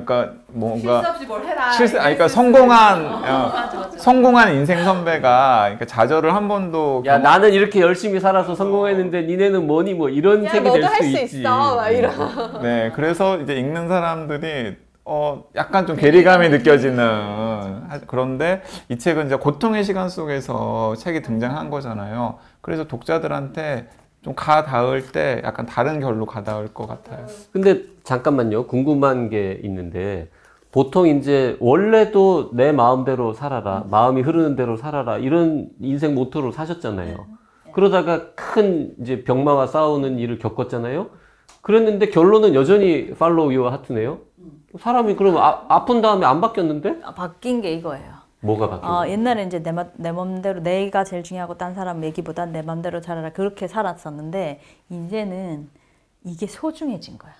그러니까 뭔가 없이 뭘 해라. 실수, 아니, 그러니까 성공한 어, 성공한 인생 선배가 그러니까 좌절을 한 번도 야 나는 이렇게 열심히 살아서 성공했는데 니네는 뭐니 뭐 이런 야, 책이 될할수수 있지. 있어. 막 이런. 네, 그래서 이제 읽는 사람들이 어 약간 좀 괴리감이 느껴지는 하- 그런데 이 책은 이제 고통의 시간 속에서 책이 등장한 거잖아요. 그래서 독자들한테 좀 가 닿을 때 약간 다른 결로 가 닿을 것 같아요. 근데 잠깐만요. 궁금한 게 있는데 보통 이제 원래도 내 마음대로 살아라. 마음이 흐르는 대로 살아라. 이런 인생 모토로 사셨잖아요. 그러다가 큰 이제 병마와 싸우는 일을 겪었잖아요. 그랬는데 결론은 여전히 팔로우 유어 하트네요. 사람이 그러면 아, 아픈 다음에 안 바뀌었는데? 아, 바뀐 게 이거예요. 뭐가 바뀌었어요? 어, 옛날에 이제 내, 맘- 내 맘대로 내가 제일 중요하고 딴 사람 얘기보단 내 맘대로 살아라 그렇게 살았었는데 이제는 이게 소중해진 거야.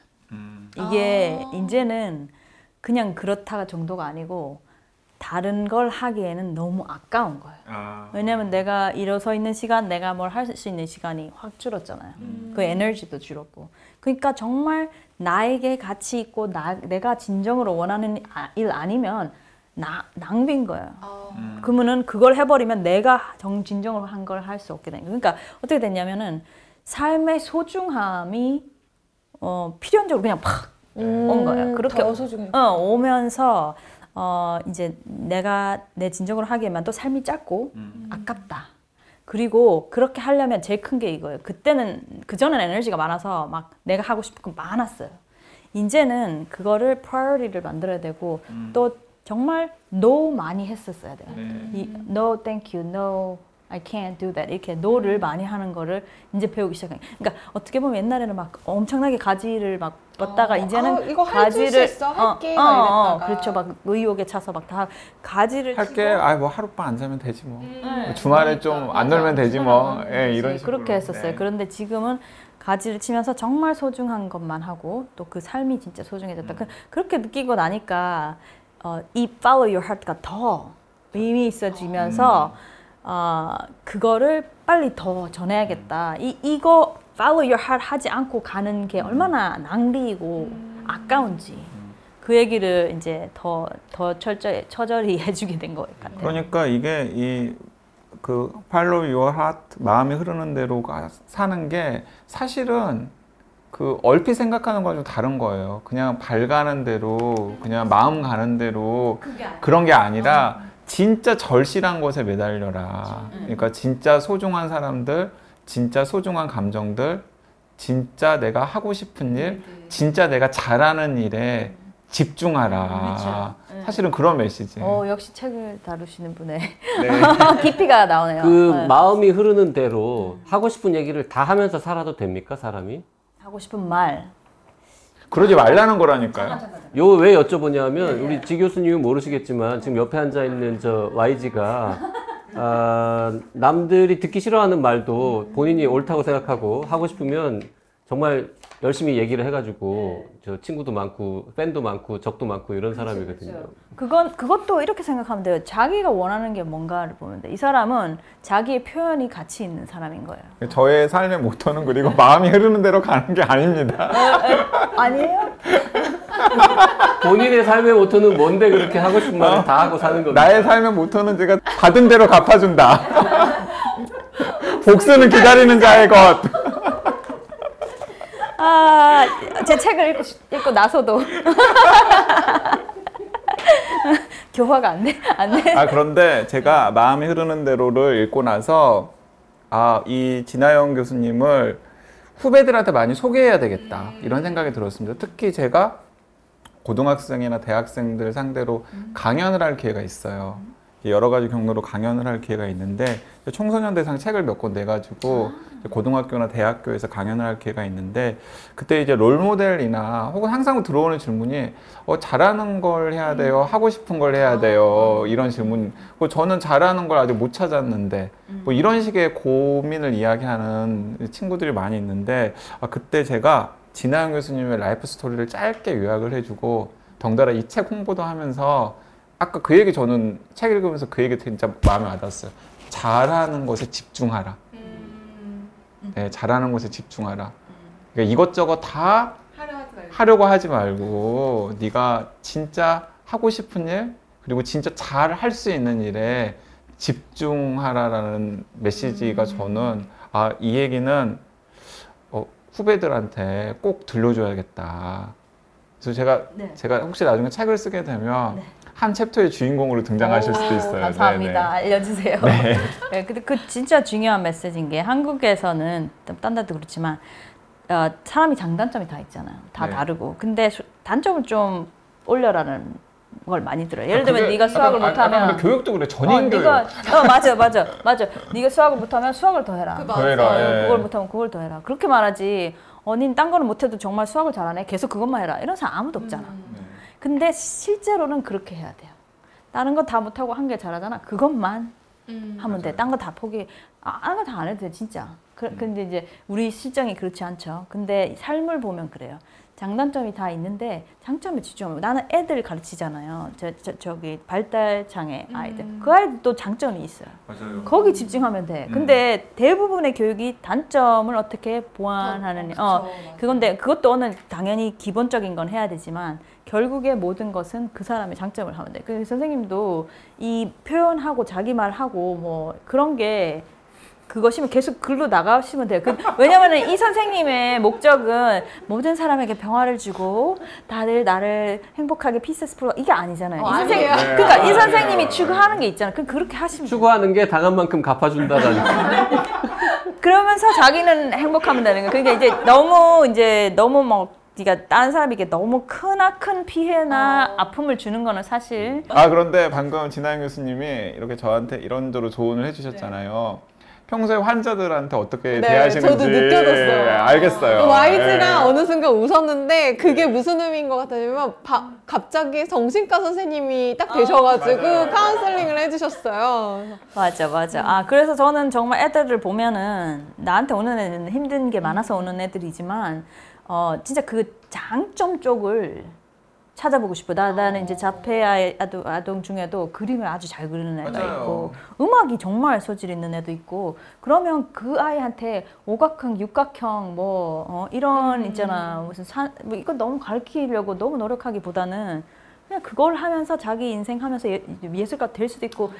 이게 이제는 그냥 그렇다가 정도가 아니고 다른 걸 하기에는 너무 아까운 거예요. 왜냐면 내가 일어서 있는 시간, 내가 뭘 할 수 있는 시간이 확 줄었잖아요. 그 에너지도 줄었고. 그러니까 정말 나에게 가치 있고 나, 내가 진정으로 원하는 아- 일 아니면 나, 낭비인 거예요. 그러면은 그걸 해버리면 내가 정 진정으로 한 걸 할 수 없게 되는 거예요. 그러니까 어떻게 됐냐면은 삶의 소중함이 어, 필연적으로 그냥 팍온 거예요. 그렇게 더 소중해. 어, 오면서 어, 이제 내가 내 진정으로 하기에만 또 삶이 짧고 아깝다. 그리고 그렇게 하려면 제일 큰 게 이거예요. 그때는 그전엔 에너지가 많아서 막 내가 하고 싶은 거 많았어요. 이제는 그거를 priority를 만들어야 되고 또 정말 no 많이 했었어야 돼요. 이, no, thank you, no, I can't do that 이렇게 no를 많이 하는 거를 이제 배우기 시작해요. 그러니까 어떻게 보면 옛날에는 막 엄청나게 가지를 막 뻗다가 어, 이제는 아, 이거 가지를 있어, 할게, 어, 막 어, 어, 이랬다가. 그렇죠. 막 의욕에 차서 막 다 가지를 할게, 아 뭐 하룻밤 안 자면 되지 뭐. 음. 주말에 좀안 놀면 되지 뭐. 예, 이런 그렇지, 식으로. 그렇게 했었어요. 네. 그런데 지금은 가지를 치면서 정말 소중한 것만 하고 또 그 삶이 진짜 소중해졌다. 그, 그렇게 느끼고 나니까 어, 이 follow your heart가 더 의미 있어지면서 어, 그거를 빨리 더 전해야겠다. 이 이거 follow your heart 하지 않고 가는 게 얼마나 낭비이고 아까운지 그 얘기를 이제 더 더 철저히 처절히 해주게 된 것 같아요. 그러니까 이게 이 그 팔로우 유어 하트 마음이 흐르는 대로 가- 사는 게 사실은 그 얼핏 생각하는 거랑 좀 다른 거예요. 그냥 발 가는 대로 그냥 마음 가는 대로 그런 게 아니라 진짜 절실한 것에 매달려라. 그러니까 진짜 소중한 사람들, 진짜 소중한 감정들, 진짜 내가 하고 싶은 일, 진짜 내가 잘하는 일에 집중하라. 그렇죠. 네. 사실은 그런 메시지. 어 역시 책을 다루시는 분의 네. 깊이가 나오네요. 그 네. 마음이 흐르는 대로 하고 싶은 얘기를 다 하면서 살아도 됩니까 사람이? 하고 싶은 말. 그러지 말라는 거라니까요. 요 왜 여쭤보냐면 우리 지 교수님은 모르시겠지만 지금 옆에 앉아 있는 저 YG가 아, 남들이 듣기 싫어하는 말도 본인이 옳다고 생각하고 하고 싶으면 정말 열심히 얘기를 해가지고 저 친구도 많고 팬도 많고 적도 많고 이런 사람이거든요. 그건 그것도 이렇게 생각하면 돼요. 자기가 원하는 게 뭔가를 보면 돼. 이 사람은 자기의 표현이 가치 있는 사람인 거예요. 저의 삶의 모토는 그리고 마음이 흐르는 대로 가는 게 아닙니다. 아니에요? 본인의 삶의 모토는 뭔데 그렇게 하고 싶은 말을 다 하고 사는 겁니다. 나의 삶의 모토는 제가 받은 대로 갚아준다. 복수는 기다리는 자의 것. 아, 제 책을 읽고, 싶- 읽고 나서도 교화가 안 돼, 안 돼. 아 그런데 제가 마음이 흐르는 대로를 읽고 나서 아 이 진아영 교수님을 후배들한테 많이 소개해야 되겠다 이런 생각이 들었습니다. 특히 제가 고등학생이나 대학생들 상대로 강연을 할 기회가 있어요. 여러 가지 경로로 강연을 할 기회가 있는데 청소년 대상 책을 몇 권 내가지고 고등학교나 대학교에서 강연을 할 기회가 있는데 그때 이제 롤 모델이나 혹은 항상 들어오는 질문이 어, 잘하는 걸 해야 돼요, 하고 싶은 걸 해야 돼요? 이런 질문. 뭐 저는 잘하는 걸 아직 못 찾았는데 뭐 이런 식의 고민을 이야기하는 친구들이 많이 있는데 아, 그때 제가 지나영 교수님의 life story를 짧게 요약을 해주고 덩달아 이 책 홍보도 하면서 아까 그 얘기 저는 책 읽으면서 그 얘기 진짜 마음에 와닿았어요. 잘하는 것에 집중하라. 네, 잘하는 것에 집중하라. 그러니까 이것저것 다 하려고 하지 말고 네가 진짜 하고 싶은 일 그리고 진짜 잘 할 수 있는 일에 집중하라라는 메시지가 저는 아 이 얘기는 어, 후배들한테 꼭 들려줘야겠다. 그래서 제가 네. 제가 혹시 나중에 책을 쓰게 되면 한 챕터의 주인공으로 등장하실 수도 오, 있어요. 감사합니다. 네네. 알려주세요. 네. 근데 그 진짜 중요한 메시지인 게 한국에서는 좀딴 데도 그렇지만 어, 사람이 장단점이 다 있잖아요. 다 네. 다르고. 근데 수- 단점을 좀 올려라는 걸 많이 들어요. 예를 들면 그게 네가 수학을 약간- 약간 못하면 근데 교육도 그래 어, 전인 교육. 네가 어 맞아 맞아 맞아. 네가 수학을 못하면 수학을 더 해라. 그더 해라, 어, 예. 그걸 못하면 그걸 더 해라. 그렇게 말하지. 언닌 딴 거는 못해도 정말 수학을 잘하네. 계속 그것만 해라. 이런 사람 아무도 없잖아. 네. 근데 실제로는 그렇게 해야 돼요. 다른 거 다 못하고 한 개 잘하잖아. 그것만 하면 돼. 딴 거 다 포기. 아, 다른 거다 안 해도 돼, 진짜. 그, 근데 이제 우리 실정이 그렇지 않죠. 근데 삶을 보면 그래요. 장단점이 다 있는데 장점에 집중하면 나는 애들 가르치잖아요. 저, 저, 저기 발달 장애 아이들. 그 아이들도 장점이 있어요. 맞아요. 거기 집중하면 돼. 근데 대부분의 교육이 단점을 어떻게 보완하느냐. 어, 그건데 그것도 어느 당연히 기본적인 건 해야 되지만 결국에 모든 것은 그 사람의 장점을 하면 돼. 그 선생님도 이 표현하고 자기 말하고 뭐 그런 게 그것이면 계속 글로 나가시면 돼요. 그, 왜냐면은 이 선생님의 목적은 모든 사람에게 평화를 주고 다들 나를 행복하게 peaceful 이게 아니잖아요. 어, 이 선생님, 아니에요. 그러니까 이 선생님이 추구하는 게 있잖아요. 그럼 그렇게 하시면 돼요. 추구하는 게 당한 만큼 갚아준다라는. 그러면서 자기는 행복하면 되는 거예요. 그러니까 이제 너무 이제 너무 뭐 네가 다른 사람에게 너무 크나 큰 피해나 아픔을 주는 거는 사실 아 그런데 방금 진아영 교수님이 이렇게 저한테 이런저런 조언을 해주셨잖아요. 평소에 환자들한테 어떻게 네, 대하시는지 저도 느껴졌어요. 알겠어요. YG가 네. 어느 순간 웃었는데 그게 무슨 의미인 것 같냐면 바- 갑자기 정신과 선생님이 딱 되셔가지고 카운슬링을 해주셨어요. 맞아 맞아. 아 그래서 저는 정말 애들을 보면은 나한테 오는 애는 힘든 게 많아서 오는 애들이지만 어 진짜 그 장점 쪽을 찾아보고 싶어. 나 나는 이제 자폐 아이- 아동, 아동 중에도 그림을 아주 잘 그리는 애가 맞아요. 있고 음악이 정말 소질 있는 애도 있고 그러면 그 아이한테 오각형, 육각형 뭐 어, 이런 있잖아 무슨 사, 뭐 이거 너무 가르치려고 너무 노력하기보다는 그냥 그걸 하면서 자기 인생 하면서 예, 예술가 될 수도 있고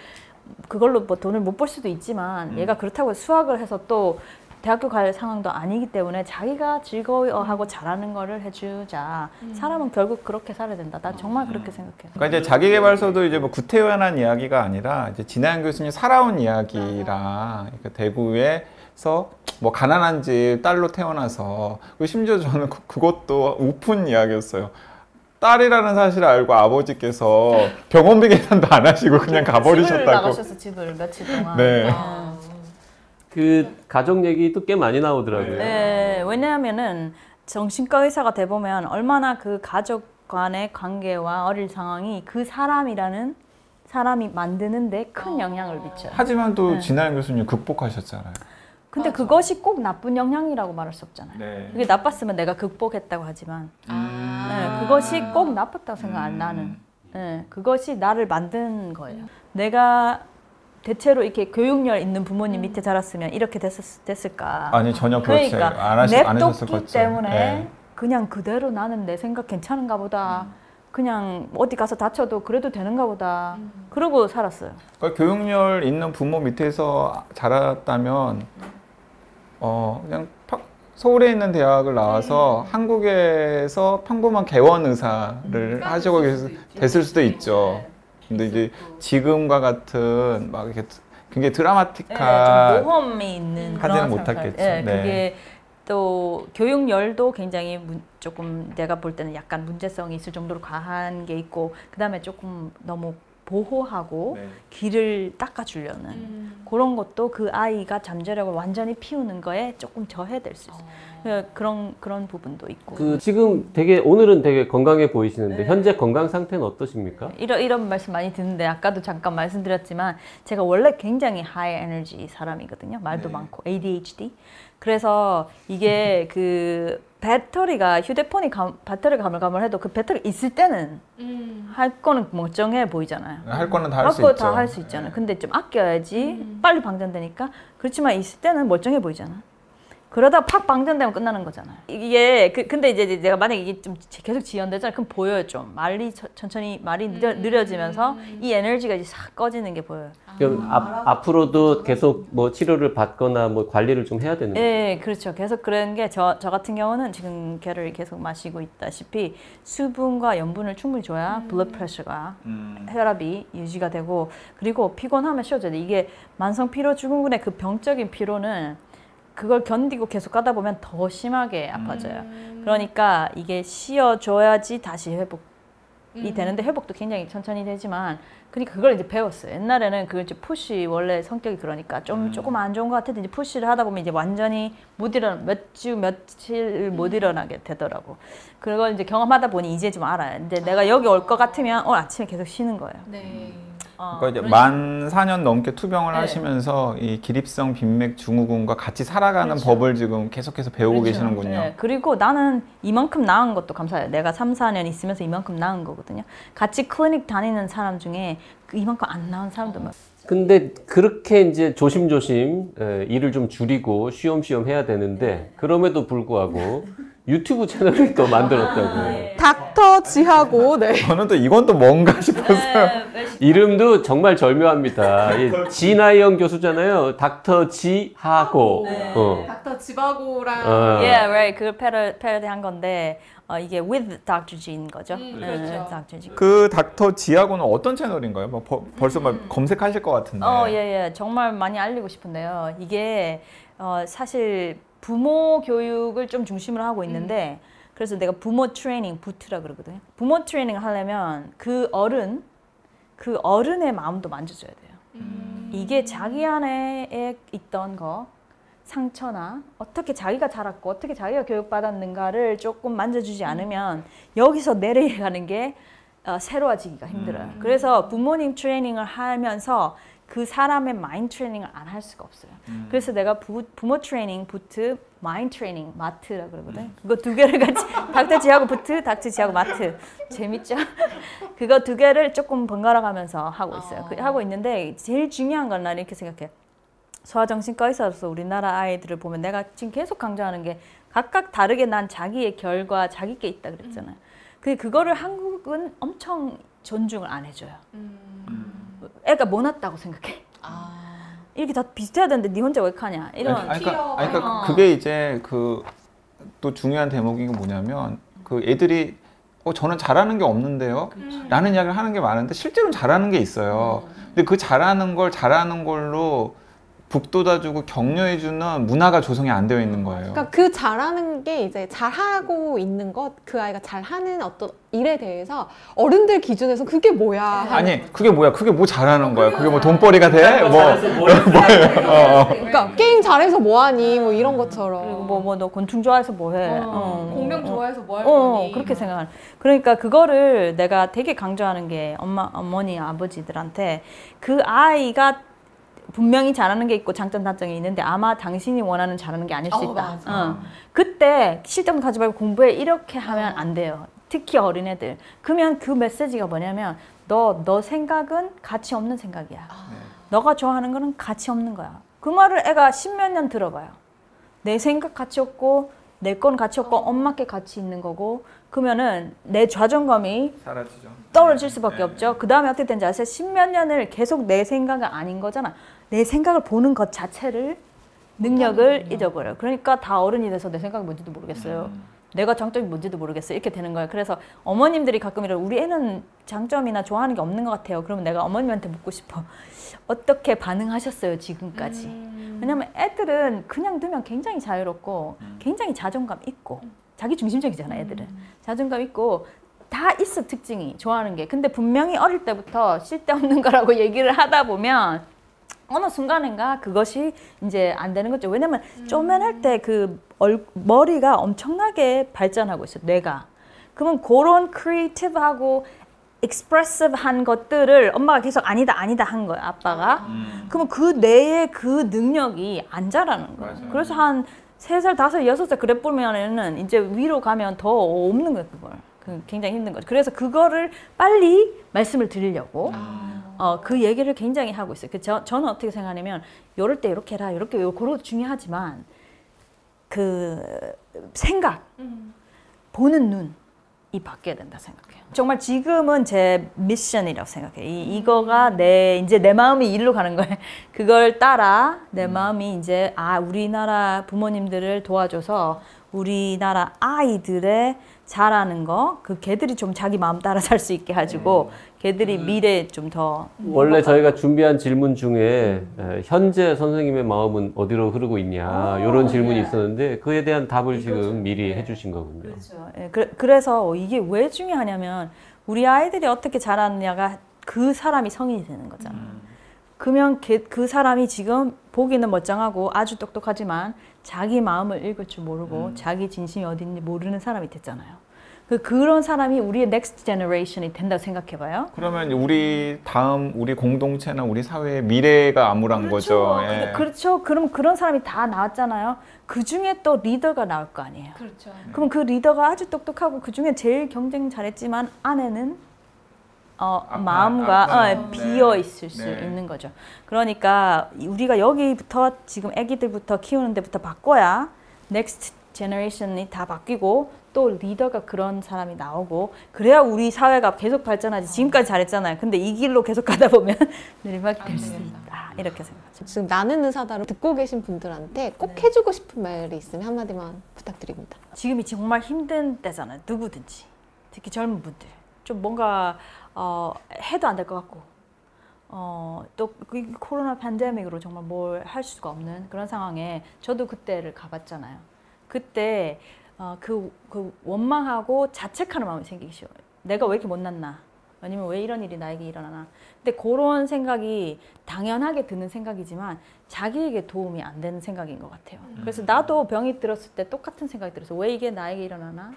그걸로 뭐 돈을 못 벌 수도 있지만 얘가 그렇다고 수학을 해서 또 대학교 갈 상황도 아니기 때문에 자기가 즐거워하고 잘하는 거를 해주자. 사람은 결국 그렇게 살아야 된다. 난 정말 그렇게 생각해요. 그러니까 이제 자기개발서도 이제 뭐 구태연한 이야기가 아니라 이제 진아영 교수님 살아온 이야기랑 그러니까 대구에서 뭐 가난한 집 딸로 태어나서 심지어 저는 그- 그것도 우픈 이야기였어요. 딸이라는 사실을 알고 아버지께서 병원비 계산도 안 하시고 그냥 집을 가버리셨다고. 나가셔서 집을 며칠 동안. 네. 그 가족 얘기도 꽤 많이 나오더라고요. 네, 왜냐하면은 정신과 의사가 돼 보면 얼마나 그 가족 간의 관계와 어릴 상황이 그 사람이라는 사람이 만드는데 큰 영향을 미쳐요. 하지만 또 네. 진아영 교수님 극복하셨잖아요. 근데 그것이 꼭 나쁜 영향이라고 말할 수 없잖아요. 네. 그게 나빴으면 내가 극복했다고 하지만 네, 그것이 꼭 나빴다고 생각 안 나는. 네, 그것이 나를 만든 거예요. 내가 대체로 이렇게 교육열 있는 부모님 밑에 자랐으면 이렇게 됐었, 됐을까? 아니 전혀 그렇지 그러니까 안, 하시, 안 냅뒀기 것 같죠. 때문에 네. 그냥 그대로 나는 내 생각 괜찮은가 보다. 그냥 어디 가서 다쳐도 그래도 되는가 보다. 그러고 살았어요. 그러니까 교육열 있는 부모 밑에서 자랐다면 어 그냥 파- 서울에 있는 대학을 나와서 한국에서 평범한 개원 의사를 하시고 계셨, 됐을 수도 있죠. 근데 이제 지금과 같은 막 이렇게 굉장히 예, 드라마틱한 좀 모험이 있는 하지는 그런 못했겠죠. 예, 네. 그게 또 교육열도 굉장히 문- 조금 내가 볼 때는 약간 문제성이 있을 정도로 과한 게 있고 그다음에 조금 너무 보호하고 네. 길을 닦아주려는 그런 것도 그 아이가 잠재력을 완전히 피우는 거에 조금 저해될 수 있어요. 그- 그런 그런 부분도 있고. 그 지금 되게 오늘은 되게 건강해 보이시는데 현재 건강 상태는 어떠십니까? 이런 이런 말씀 많이 듣는데 아까도 잠깐 말씀드렸지만 제가 원래 굉장히 하이 에너지 사람이거든요. 말도 네. 많고 ADHD. 그래서 이게 그 배터리가 휴대폰이 감, 배터리 가물가물해도 그 배터리 있을 때는 할 거는 멀쩡해 보이잖아요. 할 거는 다 할수거 있죠. 다할 수 있잖아. 근데 좀 아껴야지 빨리 방전되니까 그렇지만 있을 때는 멀쩡해 보이잖아. 그러다 팍 방전되면 끝나는 거잖아요. 이게 그 근데 이제 내가 만약에 이게 좀 계속 지연되잖아. 그럼 보여요 좀 말이 천- 천천히 말이 느려, 느려지면서 이 에너지가 이제 싹 꺼지는 게 보여요. 그럼 앞, 앞으로도 계속 뭐 치료를 받거나 뭐 관리를 좀 해야 되는 거예요? 예, 그렇죠. 계속 그런 게저 저 같은 경우는 지금 걔를 계속 마시고 있다시피 수분과 염분을 충분히 줘야 blood pressure가 음. 혈압이 유지가 되고 그리고 피곤하면 쉬어줘야 돼. 이게 만성 피로 증후군의 그 병적인 피로는 그걸 견디고 계속 가다 보면 더 심하게 아파져요. 그러니까 이게 쉬어줘야지 다시 회복이 되는데 회복도 굉장히 천천히 되지만 그러니까 그걸 이제 배웠어요. 옛날에는 그 이제 push 원래 성격이 그러니까 좀 조금 안 좋은 것 같아도 이제 push를 하다 보면 이제 완전히 못 일어나 몇주 며칠 못 일어나게 되더라고. 그걸 이제 경험하다 보니 이제 좀 알아요. 근데 내가 여기 올 것 같으면 오늘 아침에 계속 쉬는 거예요. 네. 어, 그러니까 이제 그러니- 만 4년 넘게 투병을 네. 하시면서 이 기립성 빈맥 증후군과 같이 살아가는 그렇죠. 법을 지금 계속해서 배우고 그렇죠. 계시는군요. 네, 그리고 나는 이만큼 나은 것도 감사해요. 내가 3, 4년 있으면서 이만큼 나은 거거든요. 같이 클리닉 다니는 사람 중에 그 이만큼 안 나은 사람도 많아요. 근데 그렇게 이제 조심조심 에, 일을 좀 줄이고 쉬엄쉬엄 해야 되는데 그럼에도 불구하고 유튜브 채널을 또 만들었다고. 닥터 지하고 네. 저는 또 이건 또 뭔가 싶었어요. 이름도 정말 절묘합니다. 이 진아영 교수잖아요. 닥터 지하고. 어. 닥터 지바고랑 어. Yeah, right. 그걸 패러, 패러디한 건데 어, 이게 with Dr. G인 거죠. 음, 네, 그렇죠. Dr. G. 그 닥터 지하고는 어떤 채널인가요? 뭐 버- 벌써 막 검색하실 것 같은데. 음. 어, 예, 예. 정말 많이 알리고 싶은데요. 이게 어, 사실 부모 교육을 좀 중심으로 하고 있는데 그래서 내가 부모 트레이닝 부트라 그러거든요. 부모 트레이닝 하려면 그 어른 그 어른의 마음도 만져줘야 돼요. 이게 자기 안에 있던 거 상처나 어떻게 자기가 자랐고 어떻게 자기가 교육받았는가를 조금 만져주지 않으면 여기서 내려가는 게 어, 새로워지기가 힘들어요. 그래서 부모님 트레이닝을 하면서 그 사람의 마인드 트레이닝을 안 할 수가 없어요. 그래서 내가 부, 부모 트레이닝 부트, 마인드 트레이닝 마트라 그러거든. 그거 두 개를 같이 닥터 지하고 부트, 닥터 지하고 마트 재밌죠? 그거 두 개를 조금 번갈아 가면서 하고 있어요. 그, 하고 있는데 제일 중요한 건 나는 이렇게 생각해. 소아정신과 의사로서 우리나라 아이들을 보면 내가 지금 계속 강조하는 게 각각 다르게 난 자기의 결과 자기 게 있다 그랬잖아요. 그 그거를 한국은 엄청 존중을 안 해줘요. 애가 뭐 놨다고 생각해. 이렇게 다 비슷해야 되는데 네 혼자 왜 카냐 이런. 아니, 그러니까, 아니, 그러니까 어. 그게 이제 그 또 중요한 대목인 게 뭐냐면 그 애들이 어 저는 잘하는 게 없는데요. 라는 이야기를 하는 게 많은데 실제로는 잘하는 게 있어요. 근데 그 잘하는 걸 잘하는 걸로 북돋아주고 격려해주는 문화가 조성이 안 되어 있는 거예요. 그러니까 그 잘하는 게 이제 잘하고 있는 것, 그 아이가 잘하는 어떤 일에 대해서 어른들 기준에서 그게 뭐야? 아니 그게 뭐야? 그게 뭐 잘하는 거야? 그게 뭐 돈벌이가 돼? 뭐 뭐예요? 어, 어. 그러니까 게임 잘해서 뭐하니? 뭐 이런 것처럼. 그리고 뭐뭐너 곤충 좋아해서 뭐해? 어, 공룡 좋아해서 뭐할 어, 거니? 그렇게 생각하는. 그러니까 그거를 내가 되게 강조하는 게 엄마, 어머니, 아버지들한테 그 아이가 분명히 잘하는 게 있고 장점, 단점이 있는데 아마 당신이 원하는 잘하는 게 아닐 수 어, 있다. 맞아. 어. 그때 실점 가지 말고 공부해 이렇게 하면 안 돼요. 특히 어린애들. 그러면 그 메시지가 뭐냐면 너, 너 생각은 가치 없는 생각이야. 너가 좋아하는 거는 가치 없는 거야. 그 말을 애가 십몇 년 들어봐요. 내 생각 가치 없고 내 건 가치 없고 엄마께 가치 있는 거고 그러면은 내 자존감이 사라지죠. 떨어질 수밖에 없죠. 그 다음에 어떻게 되는지 아세요? 십몇 년을 계속 내 생각은 아닌 거잖아. 내 생각을 보는 것 자체를 능력을 잊어버려요. 그러니까 다 어른이 돼서 내 생각이 뭔지도 모르겠어요. 내가 장점이 뭔지도 모르겠어요. 이렇게 되는 거예요. 그래서 어머님들이 가끔 이러 우리 애는 장점이나 좋아하는 게 없는 것 같아요. 그러면 내가 어머님한테 묻고 싶어. 어떻게 반응하셨어요, 지금까지? 왜냐면 애들은 그냥 두면 굉장히 자유롭고 굉장히 자존감 있고 자기 중심적이잖아, 애들은. 자존감 있고 다 있어 특징이 좋아하는 게. 근데 분명히 어릴 때부터 쓸데없는 거라고 얘기를 하다 보면 어느 순간인가 그것이 이제 안 되는 거죠. 왜냐면 쪼맨할 때 그 머리가 엄청나게 발전하고 있어요. 뇌가. 그러면 그런 creative하고 expressive한 것들을 엄마가 계속 아니다 아니다 한 거예요. 아빠가. 그러면 그 뇌의 그 능력이 안 자라는 거예요. 맞아요. 그래서 한 세 살, 다섯, 여섯 살 그래 보면은 이제 위로 가면 더 없는 거예요, 그걸. 그 굉장히 힘든 거죠. 그래서 그거를 빨리 말씀을 드리려고 어, 그 얘기를 굉장히 하고 있어요. 그 저, 저는 어떻게 생각하냐면 요럴 때 이렇게 해라. 이렇게 요 그것도 중요하지만 그 생각 보는 눈이 바뀌어야 된다 생각해요. 정말 지금은 제 미션이라고 생각해요. 이, 이거가 내 이제 내 마음이 일로 가는 거예요. 그걸 따라 내 마음이 이제 아 우리나라 부모님들을 도와줘서 우리나라 아이들의 잘하는 거, 그 걔들이 좀 자기 마음 따라 살 수 있게 해주고 걔들이 미래에 좀 더 원래 저희가 준비한 질문 중에 에, 현재 선생님의 마음은 어디로 흐르고 있냐 이런 질문이 있었는데 그에 대한 답을 지금 미리 해주신 거군요. 그렇죠. 예, 그, 그래서 이게 왜 중요하냐면 우리 아이들이 어떻게 자라느냐가 그 사람이 성인이 되는 거잖아. 그러면 걔- 그 사람이 지금 보기는 멀쩡하고 아주 똑똑하지만 자기 마음을 읽을 줄 모르고 자기 진심이 어딘지 모르는 사람이 됐잖아요. 그 그런 사람이 우리의 next generation이 된다고 생각해 봐요. 그러면 우리 다음 우리 공동체나 우리 사회의 미래가 암울한 거죠. 예. 근데 그렇죠. 그럼 그런 사람이 다 나왔잖아요. 그 중에 또 리더가 나올 거 아니에요. 그렇죠. 그럼 그 리더가 아주 똑똑하고 그 중에 제일 경쟁 잘했지만 안에는 어, 아, 마음과 아, 아, 어, 네. 비어 있을 수 네. 있는 거죠. 그러니까 우리가 여기부터 지금 아기들부터 키우는 데부터 바꿔야 next generation이 다 바뀌고 또 리더가 그런 사람이 나오고 그래야 우리 사회가 계속 발전하지. 지금까지 잘했잖아요. 근데 이 길로 계속 가다 보면 내리막이 될 수 있다. 이렇게 생각하죠. 지금 나는 의사다를 듣고 계신 분들한테 꼭 해주고 싶은 말이 있으면 한마디만 부탁드립니다. 지금이 정말 힘든 때잖아요. 누구든지. 특히 젊은 분들. 좀 뭔가 어, 해도 안 될 것 같고 어, 또그 코로나 팬데믹으로 정말 뭘 할 수가 없는 그런 상황에 저도 그때를 가봤잖아요. 그때 어, 그, 그 원망하고 자책하는 마음이 생기기 쉬워요. 내가 왜 이렇게 못났나? 아니면 왜 이런 일이 나에게 일어나나? 근데 그런 생각이 당연하게 드는 생각이지만 자기에게 도움이 안 되는 생각인 것 같아요. 그래서 나도 병이 들었을 때 똑같은 생각이 들어서 왜 이게 나에게 일어나나?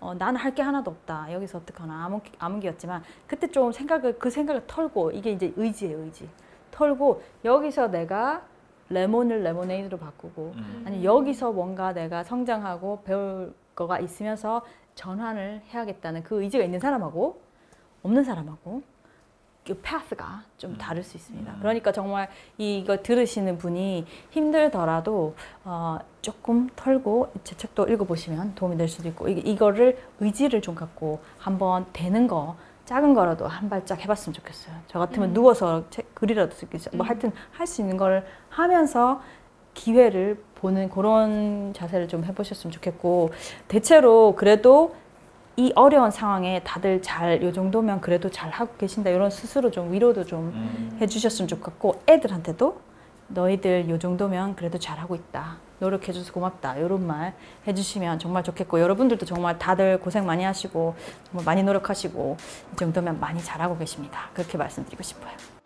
어, 나는 할 게 하나도 없다. 여기서 어떡하나. 암흑, 암흑이었지만 그때 좀 생각을 그 생각을 털고 이게 이제 의지예요, 의지. 털고 여기서 내가 레몬을 레모네이드로 바꾸고 아니 여기서 뭔가 내가 성장하고 배울 거가 있으면서 전환을 해야겠다는 그 의지가 있는 사람하고 없는 사람하고 그 파스가 좀 다를 수 있습니다. 그러니까 정말 이거 들으시는 분이 힘들더라도 어, 조금 털고 제 책도 읽어보시면 도움이 될 수도 있고 이, 이거를 의지를 좀 갖고 한번 되는 거 작은 거라도 한 발짝 해봤으면 좋겠어요. 저 같으면 누워서 책 글이라도 쓰기 뭐 하여튼 할 수 있는 걸 하면서 기회를 보는 그런 자세를 좀 해보셨으면 좋겠고 대체로 그래도 이 어려운 상황에 다들 잘 요 정도면 그래도 잘 하고 계신다 이런 스스로 좀 위로도 좀 음. 해주셨으면 좋겠고 애들한테도 너희들 요 정도면 그래도 잘 하고 있다. 노력해줘서 고맙다. 이런 말 해주시면 정말 좋겠고 여러분들도 정말 다들 고생 많이 하시고 정말 많이 노력하시고 이 정도면 많이 잘하고 계십니다. 그렇게 말씀드리고 싶어요.